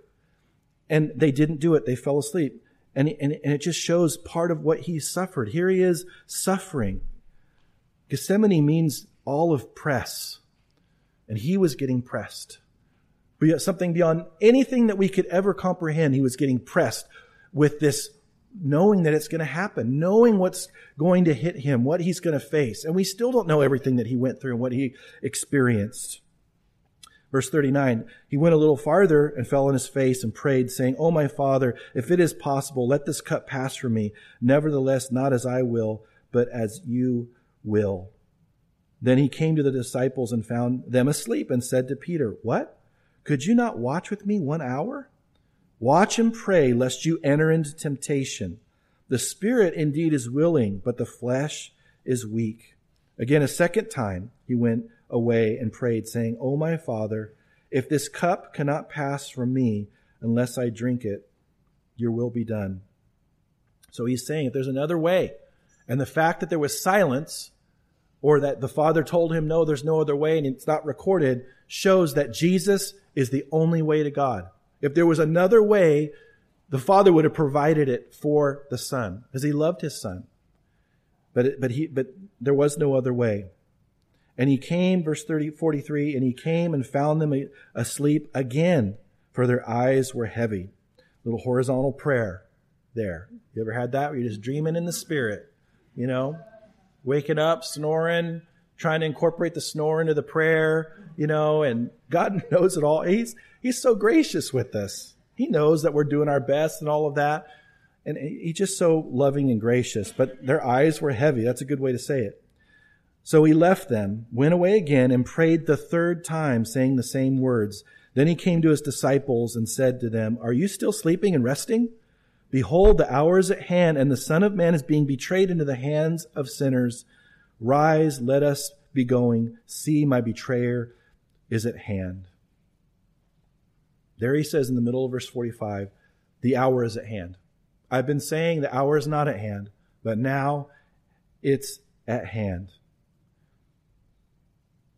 And they didn't do it. They fell asleep. And, and, and it just shows part of what he suffered. Here he is suffering. Gethsemane means olive press and he was getting pressed. Something beyond anything that we could ever comprehend. He was getting pressed with this knowing that it's going to happen, knowing what's going to hit him, what he's going to face. And we still don't know everything that he went through and what he experienced. Verse 39, he went a little farther and fell on his face and prayed, saying, Oh, my father, if it is possible, let this cup pass from me. Nevertheless, not as I will, but as you will. Then he came to the disciples and found them asleep and said to Peter, What? Could you not watch with me one hour? Watch and pray lest you enter into temptation. The spirit indeed is willing, but the flesh is weak. Again, a second time he went away and prayed, saying, O my Father, if this cup cannot pass from me unless I drink it, your will be done. So he's saying if there's another way, and the fact that there was silence or that the Father told him, no, there's no other way and it's not recorded, shows that Jesus is the only way to God. If there was another way, the Father would have provided it for the Son because he loved his Son. But, but, he, but there was no other way. And he came, verse 30, 43, and he came and found them asleep again, for their eyes were heavy. Little horizontal prayer there. You ever had that where you're just dreaming in the spirit, you know? Waking up, snoring, trying to incorporate the snore into the prayer, you know, and God knows it all. He's, he's so gracious with us. He knows that we're doing our best and all of that. And he's just so loving and gracious. But their eyes were heavy. That's a good way to say it. So he left them, went away again, and prayed the third time, saying the same words. Then he came to his disciples and said to them, Are you still sleeping and resting? Behold, the hour is at hand, and the Son of Man is being betrayed into the hands of sinners. Rise, let us be going. See, my betrayer is at hand. There he says in the middle of verse 45, the hour is at hand. I've been saying the hour is not at hand, but now it's at hand.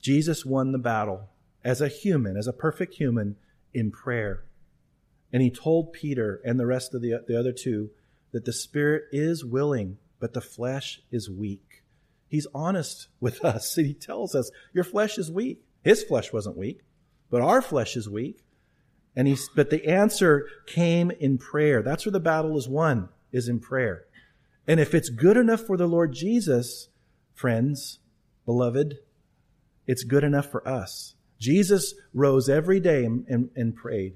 Jesus won the battle as a human, as a perfect human, in prayer. And he told Peter and the rest of the, the other two that the spirit is willing, but the flesh is weak. He's honest with us. He tells us, Your flesh is weak. His flesh wasn't weak, but our flesh is weak. And he's, but the answer came in prayer. That's where the battle is won, is in prayer. And if it's good enough for the Lord Jesus, friends, beloved, it's good enough for us. Jesus rose every day and, and, and prayed.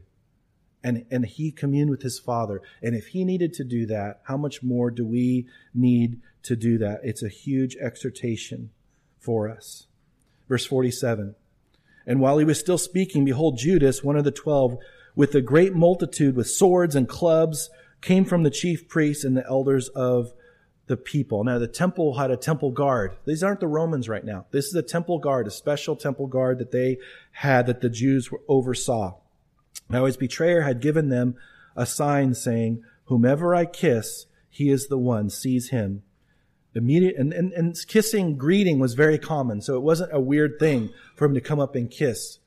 And, and he communed with his Father. And if he needed to do that, how much more do we need to do that? It's a huge exhortation for us. Verse 47. And while he was still speaking, behold, Judas, one of the twelve, with a great multitude with swords and clubs, came from the chief priests and the elders of the people. Now, the temple had a temple guard. These aren't the Romans right now. This is a temple guard, a special temple guard that they had that the Jews oversaw. Now, his betrayer had given them a sign saying, Whomever I kiss, he is the one, seize him. Immediate, and, and, and kissing, greeting was very common. So it wasn't a weird thing for him to come up and kiss.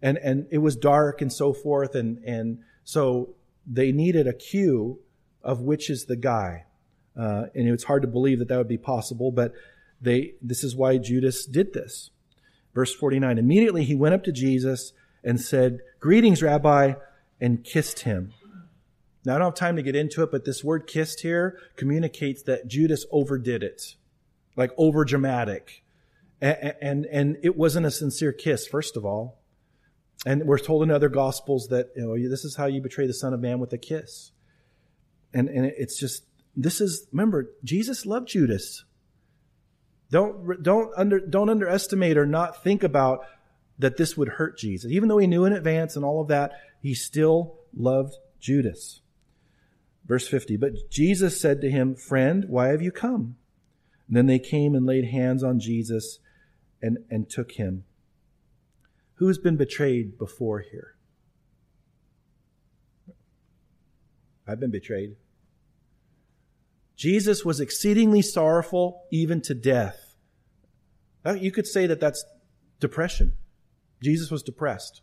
And, and it was dark and so forth. And, and so they needed a cue of which is the guy. Uh, and it's hard to believe that that would be possible, but they, this is why Judas did this. Verse 49 Immediately he went up to Jesus and said, Greetings, Rabbi, and kissed him. Now, I don't have time to get into it, but this word kissed here communicates that Judas overdid it, like over dramatic. And, and, and it wasn't a sincere kiss, first of all. And we're told in other gospels that you know, this is how you betray the Son of Man with a kiss. And, and it's just this is, remember, Jesus loved Judas. Don't, don't, under, don't underestimate or not think about that this would hurt Jesus. Even though he knew in advance and all of that, he still loved Judas. Verse 50, but Jesus said to him, Friend, why have you come? And then they came and laid hands on Jesus and, and took him. Who's been betrayed before here? I've been betrayed. Jesus was exceedingly sorrowful, even to death. Uh, you could say that that's depression. Jesus was depressed.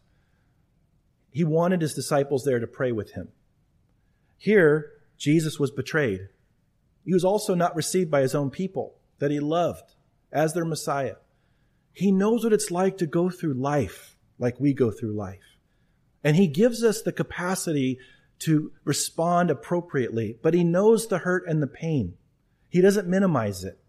He wanted his disciples there to pray with him. Here, Jesus was betrayed. He was also not received by his own people that he loved as their Messiah. He knows what it's like to go through life like we go through life. And he gives us the capacity to respond appropriately, but he knows the hurt and the pain. He doesn't minimize it.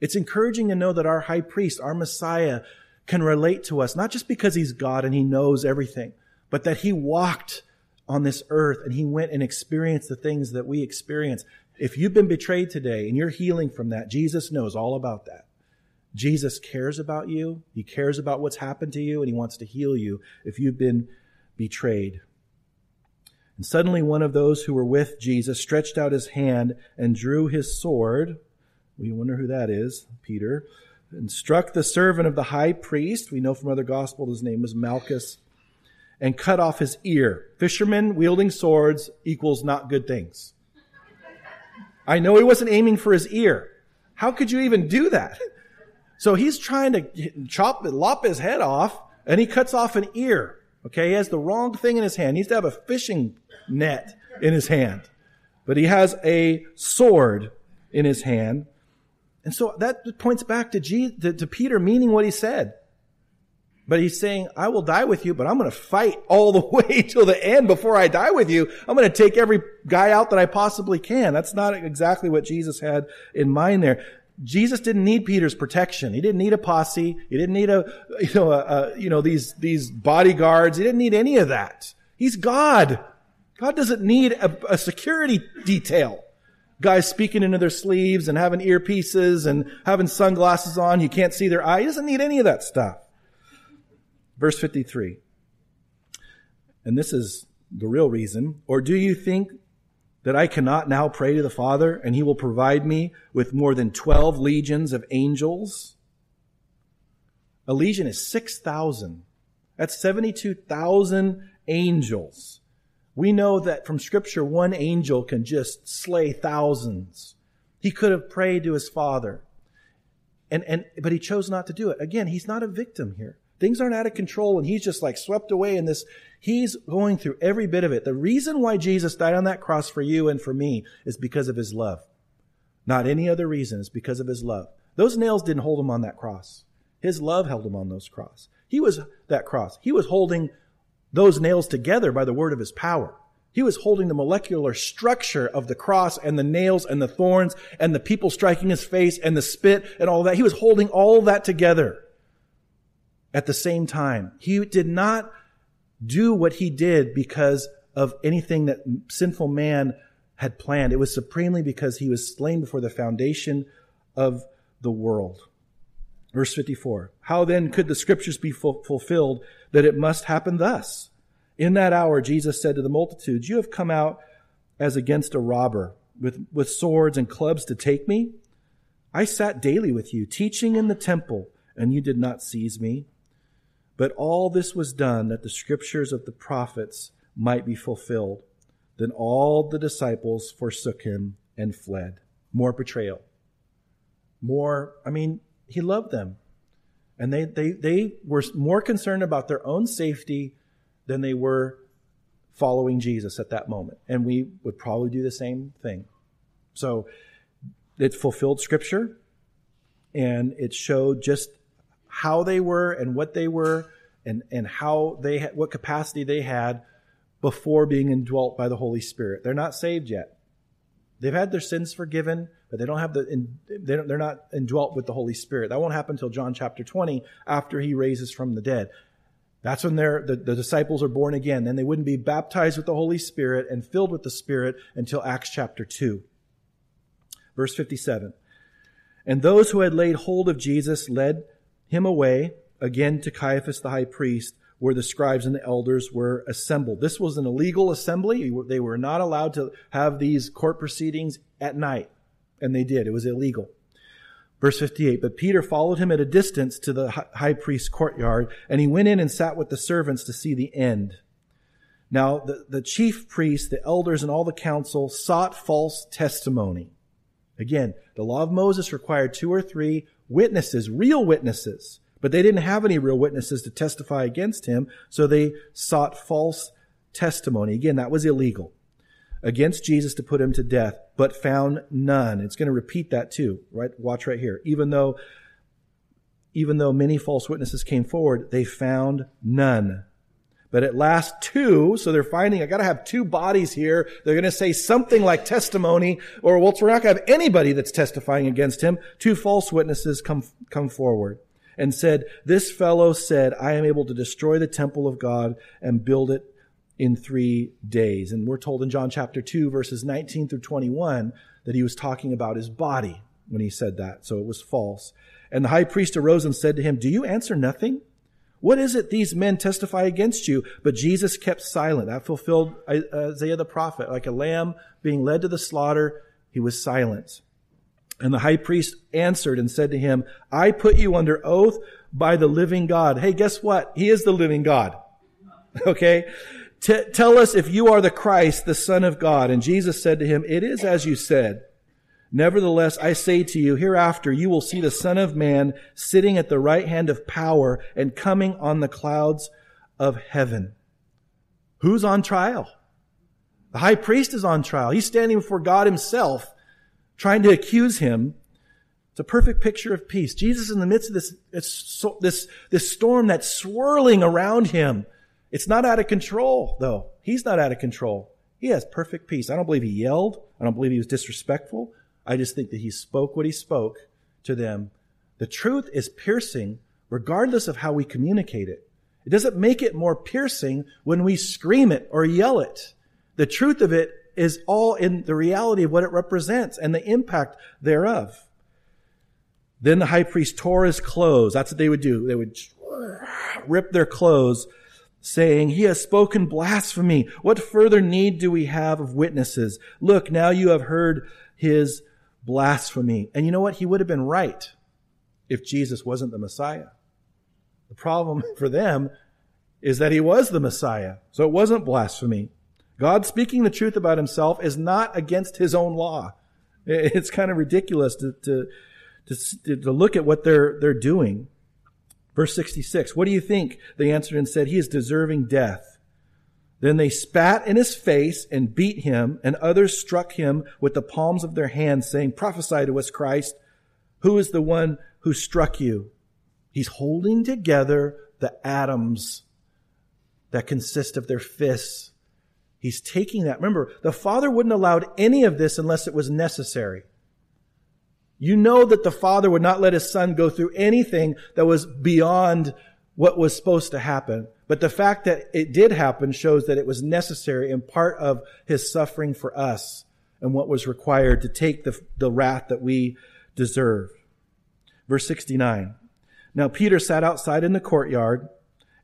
It's encouraging to know that our high priest, our Messiah, can relate to us, not just because he's God and he knows everything, but that he walked on this earth and he went and experienced the things that we experience. If you've been betrayed today and you're healing from that, Jesus knows all about that. Jesus cares about you. He cares about what's happened to you and he wants to heal you if you've been betrayed. And suddenly one of those who were with Jesus stretched out his hand and drew his sword. We wonder who that is, Peter, and struck the servant of the high priest. We know from other gospels his name was Malchus, and cut off his ear. Fishermen wielding swords equals not good things. I know he wasn't aiming for his ear. How could you even do that? So he's trying to chop, lop his head off, and he cuts off an ear. Okay, he has the wrong thing in his hand. He needs to have a fishing net in his hand. But he has a sword in his hand. And so that points back to, Jesus, to, to Peter meaning what he said. But he's saying, I will die with you, but I'm going to fight all the way till the end before I die with you. I'm going to take every guy out that I possibly can. That's not exactly what Jesus had in mind there. Jesus didn't need Peter's protection. He didn't need a posse. He didn't need a, you know, a, a, you know, these, these bodyguards. He didn't need any of that. He's God. God doesn't need a, a security detail. Guys speaking into their sleeves and having earpieces and having sunglasses on. You can't see their eye. He doesn't need any of that stuff. Verse 53. And this is the real reason. Or do you think that I cannot now pray to the Father and he will provide me with more than 12 legions of angels? A legion is 6,000. That's 72,000 angels. We know that from scripture, one angel can just slay thousands. He could have prayed to his Father. And, and, but he chose not to do it. Again, he's not a victim here. Things aren't out of control and he's just like swept away in this. He's going through every bit of it. The reason why Jesus died on that cross for you and for me is because of his love. Not any other reason. It's because of his love. Those nails didn't hold him on that cross. His love held him on those cross. He was that cross. He was holding those nails together by the word of his power. He was holding the molecular structure of the cross and the nails and the thorns and the people striking his face and the spit and all that. He was holding all that together at the same time. He did not do what he did because of anything that sinful man had planned. It was supremely because he was slain before the foundation of the world. Verse 54. How then could the scriptures be fulfilled that it must happen thus? In that hour, Jesus said to the multitudes, You have come out as against a robber with, with swords and clubs to take me. I sat daily with you, teaching in the temple, and you did not seize me. But all this was done that the scriptures of the prophets might be fulfilled. Then all the disciples forsook him and fled. More betrayal. More, I mean, he loved them. And they, they, they were more concerned about their own safety than they were following Jesus at that moment. And we would probably do the same thing. So it fulfilled scripture and it showed just how they were and what they were and, and how they had, what capacity they had before being indwelt by the Holy Spirit. They're not saved yet. They've had their sins forgiven, but they don't have the, they don't, they're not indwelt with the Holy Spirit. That won't happen until John chapter 20 after he raises from the dead. That's when they're, the, the disciples are born again. Then they wouldn't be baptized with the Holy Spirit and filled with the Spirit until Acts chapter 2. Verse 57. And those who had laid hold of Jesus led him away again to Caiaphas the high priest, where the scribes and the elders were assembled. This was an illegal assembly. They were not allowed to have these court proceedings at night, and they did. It was illegal. Verse 58, but Peter followed him at a distance to the high priest's courtyard, and he went in and sat with the servants to see the end. Now, the, the chief priests, the elders, and all the council sought false testimony. Again, the law of Moses required two or three witnesses, real witnesses. But they didn't have any real witnesses to testify against him, so they sought false testimony. Again, that was illegal. Against Jesus to put him to death, but found none. It's going to repeat that too, right? Watch right here. Even though, even though many false witnesses came forward, they found none. But at last two, so they're finding, I gotta have two bodies here. They're gonna say something like testimony, or well, we're not gonna have anybody that's testifying against him. Two false witnesses come, come forward and said, this fellow said, I am able to destroy the temple of God and build it in three days. And we're told in John chapter 2, verses 19 through 21, that he was talking about his body when he said that. So it was false. And the high priest arose and said to him, Do you answer nothing? What is it these men testify against you? But Jesus kept silent. That fulfilled Isaiah the prophet. Like a lamb being led to the slaughter, he was silent. And the high priest answered and said to him, I put you under oath by the living God. Hey, guess what? He is the living God. Okay? Tell us if you are the Christ, the Son of God. And Jesus said to him, It is as you said. Nevertheless, I say to you, hereafter you will see the Son of Man sitting at the right hand of power and coming on the clouds of heaven. Who's on trial? The high priest is on trial. He's standing before God himself, trying to accuse him. It's a perfect picture of peace. Jesus in the midst of this, this, this storm that's swirling around him. It's not out of control, though. He's not out of control. He has perfect peace. I don't believe he yelled. I don't believe he was disrespectful. I just think that he spoke what he spoke to them. The truth is piercing regardless of how we communicate it. It doesn't make it more piercing when we scream it or yell it. The truth of it is all in the reality of what it represents and the impact thereof. Then the high priest tore his clothes. That's what they would do. They would rip their clothes saying, He has spoken blasphemy. What further need do we have of witnesses? Look, now you have heard his blasphemy. And you know what? He would have been right if Jesus wasn't the Messiah. The problem for them is that he was the Messiah. So it wasn't blasphemy. God speaking the truth about himself is not against his own law. It's kind of ridiculous to, to, to, to look at what they're, they're doing. Verse 66, what do you think? They answered and said, he is deserving death. Then they spat in his face and beat him, and others struck him with the palms of their hands, saying, Prophesy to us, Christ. Who is the one who struck you? He's holding together the atoms that consist of their fists. He's taking that. Remember, the Father wouldn't allowed any of this unless it was necessary. You know that the Father would not let his Son go through anything that was beyond what was supposed to happen. But the fact that it did happen shows that it was necessary and part of his suffering for us and what was required to take the, the wrath that we deserve. Verse 69. Now Peter sat outside in the courtyard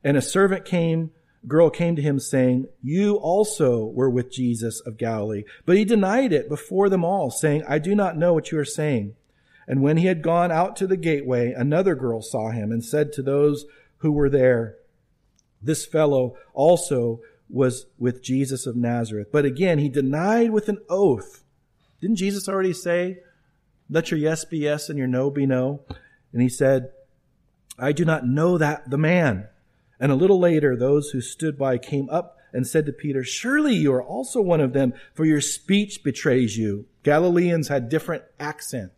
and a servant came, girl came to him saying, you also were with Jesus of Galilee. But he denied it before them all saying, I do not know what you are saying. And when he had gone out to the gateway, another girl saw him and said to those who were there, this fellow also was with Jesus of Nazareth. But again, he denied with an oath. Didn't Jesus already say, let your yes be yes and your no be no? And he said, I do not know that the man. And a little later, those who stood by came up and said to Peter, surely you are also one of them, for your speech betrays you. Galileans had different accent.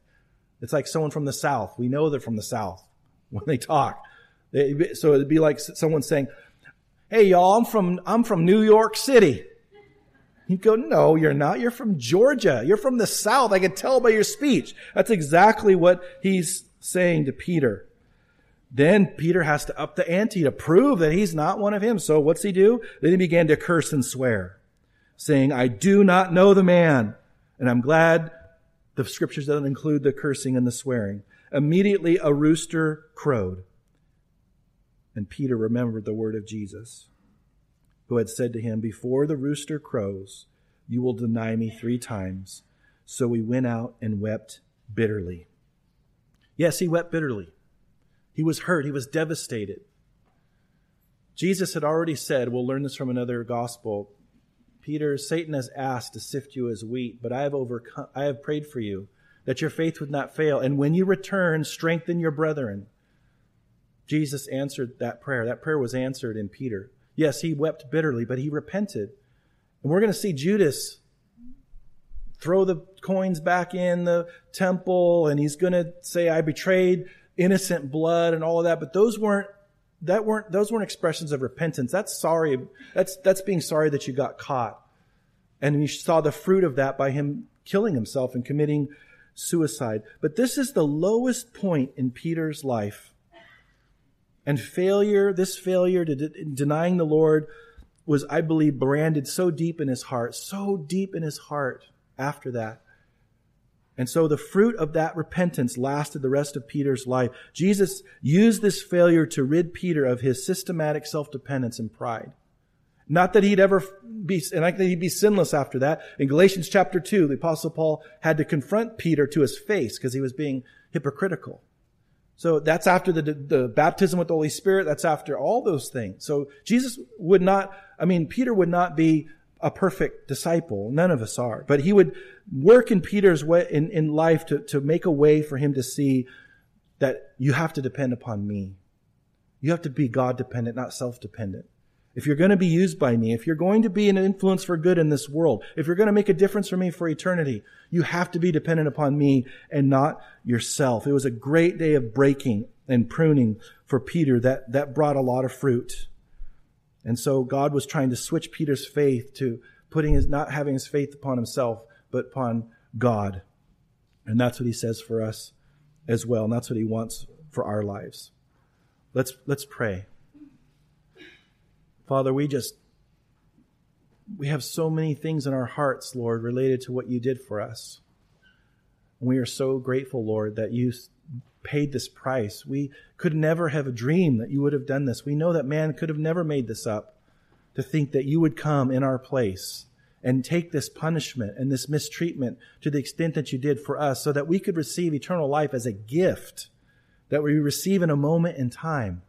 It's like someone from the South. We know they're from the South when they talk. They, so it'd be like someone saying, Hey y'all, I'm from, I'm from New York City. You go, no, you're not. You're from Georgia. You're from the South. I can tell by your speech. That's exactly what he's saying to Peter. Then Peter has to up the ante to prove that he's not one of him. So what's he do? Then he began to curse and swear, saying, I do not know the man. And I'm glad the scriptures doesn't include the cursing and the swearing. Immediately a rooster crowed. And Peter remembered the word of Jesus, who had said to him, Before the rooster crows, you will deny me three times. So he went out and wept bitterly. Yes, he wept bitterly. He was hurt. He was devastated. Jesus had already said, we'll learn this from another gospel. Peter, Satan has asked to sift you as wheat, but I have overcome, I have prayed for you that your faith would not fail. And when you return, strengthen your brethren. Jesus answered that prayer. That prayer was answered in Peter. Yes, he wept bitterly, but he repented. And we're going to see Judas throw the coins back in the temple and he's going to say, I betrayed innocent blood and all of that. But those weren't, that weren't, those weren't expressions of repentance. That's sorry. That's, that's being sorry that you got caught. And you saw the fruit of that by him killing himself and committing suicide. But this is the lowest point in Peter's life and failure, this failure to de- denying the Lord was, I believe, branded so deep in his heart, so deep in his heart after that. And so the fruit of that repentance lasted the rest of Peter's life. Jesus used this failure to rid Peter of his systematic self-dependence and pride. Not that he'd ever be, and not that he'd be sinless after that. In Galatians chapter 2, the apostle Paul had to confront Peter to his face because he was being hypocritical. So that's after the, the baptism with the Holy Spirit. That's after all those things. So Jesus would not, I mean, Peter would not be a perfect disciple. None of us are. But he would work in Peter's way, in, in life to, to make a way for him to see that you have to depend upon me. You have to be God dependent, not self dependent. If you're going to be used by me, if you're going to be an influence for good in this world, if you're going to make a difference for me for eternity, you have to be dependent upon me and not yourself. It was a great day of breaking and pruning for Peter that, that brought a lot of fruit. And so God was trying to switch Peter's faith to putting his, not having his faith upon himself, but upon God. And that's what he says for us as well. And that's what he wants for our lives. Let's, let's pray. Father, we just, we have so many things in our hearts, Lord, related to what you did for us. And we are so grateful, Lord, that you paid this price. We could never have dreamed that you would have done this. We know that man could have never made this up to think that you would come in our place and take this punishment and this mistreatment to the extent that you did for us so that we could receive eternal life as a gift that we receive in a moment in time.